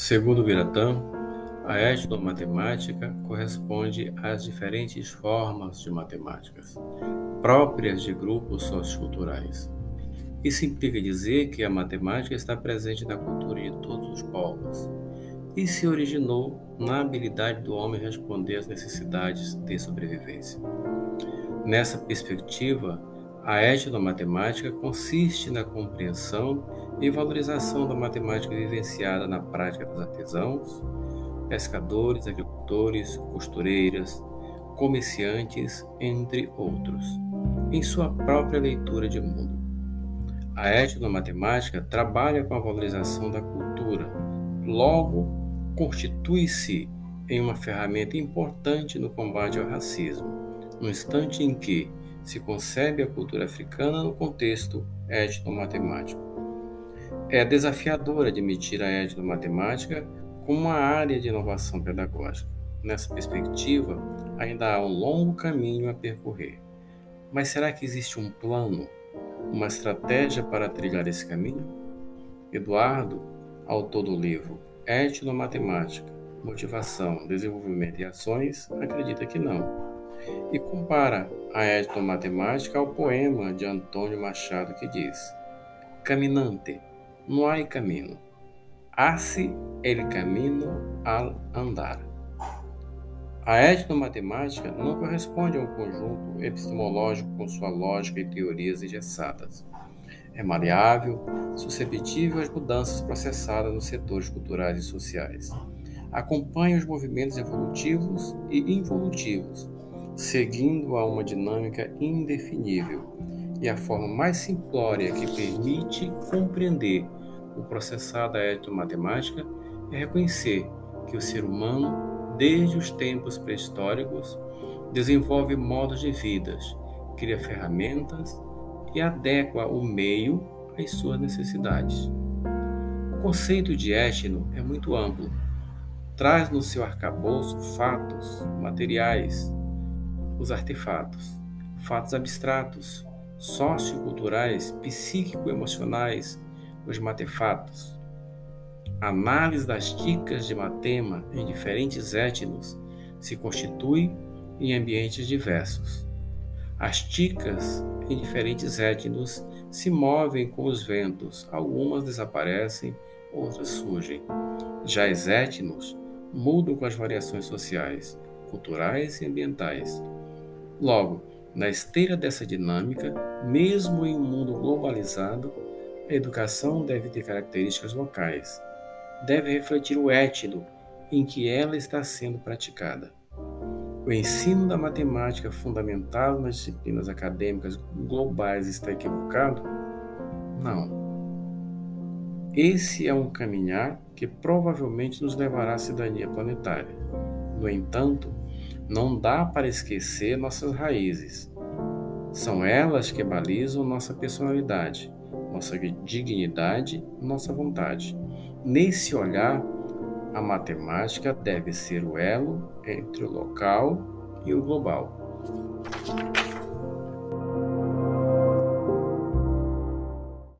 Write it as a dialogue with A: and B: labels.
A: Segundo Biratã, a etnomatemática corresponde às diferentes formas de matemáticas, próprias de grupos socioculturais. Isso implica dizer que a matemática está presente na cultura de todos os povos e se originou na habilidade do homem responder às necessidades de sobrevivência. Nessa perspectiva, a etnomatemática consiste na compreensão e valorização da matemática vivenciada na prática dos artesãos, pescadores, agricultores, costureiras, comerciantes, entre outros, em sua própria leitura de mundo. A etnomatemática trabalha com a valorização da cultura, logo constitui-se em uma ferramenta importante no combate ao racismo, no instante em que se concebe a cultura africana no contexto etnomatemático. É desafiador admitir a etnomatemática como uma área de inovação pedagógica. Nessa perspectiva, ainda há um longo caminho a percorrer. Mas será que existe um plano, uma estratégia para trilhar esse caminho? Eduardo, autor do livro Etnomatemática, Motivação, Desenvolvimento e Ações, acredita que não e compara a etnomatemática ao poema de Antônio Machado que diz: Caminante, não há caminho, hace el camino al andar. A etnomatemática não corresponde a um conjunto epistemológico com sua lógica e teorias engessadas. É maleável, susceptível às mudanças processadas nos setores culturais e sociais. Acompanha os movimentos evolutivos e involutivos seguindo a uma dinâmica indefinível e a forma mais simplória que permite compreender o processado da etnomatemática é reconhecer que o ser humano, desde os tempos pré-históricos, desenvolve modos de vida, cria ferramentas e adequa o meio às suas necessidades. O conceito de etno é muito amplo. Traz no seu arcabouço fatos, materiais, os artefatos, fatos abstratos, socioculturais, psíquico-emocionais, os matefatos. Análise das dicas de matema em diferentes etnos se constitui em ambientes diversos. As ticas em diferentes etnos se movem com os ventos, algumas desaparecem, outras surgem. Já as etnos mudam com as variações sociais, culturais e ambientais. Logo, na esteira dessa dinâmica, mesmo em um mundo globalizado, a educação deve ter características locais, deve refletir o étnico em que ela está sendo praticada. O ensino da matemática fundamentado nas disciplinas acadêmicas globais está equivocado? Não. Esse é um caminhar que provavelmente nos levará à cidadania planetária. No entanto, não dá para esquecer nossas raízes. São elas que balizam nossa personalidade, nossa dignidade, nossa vontade. Nesse olhar, a matemática deve ser o elo entre o local e o global.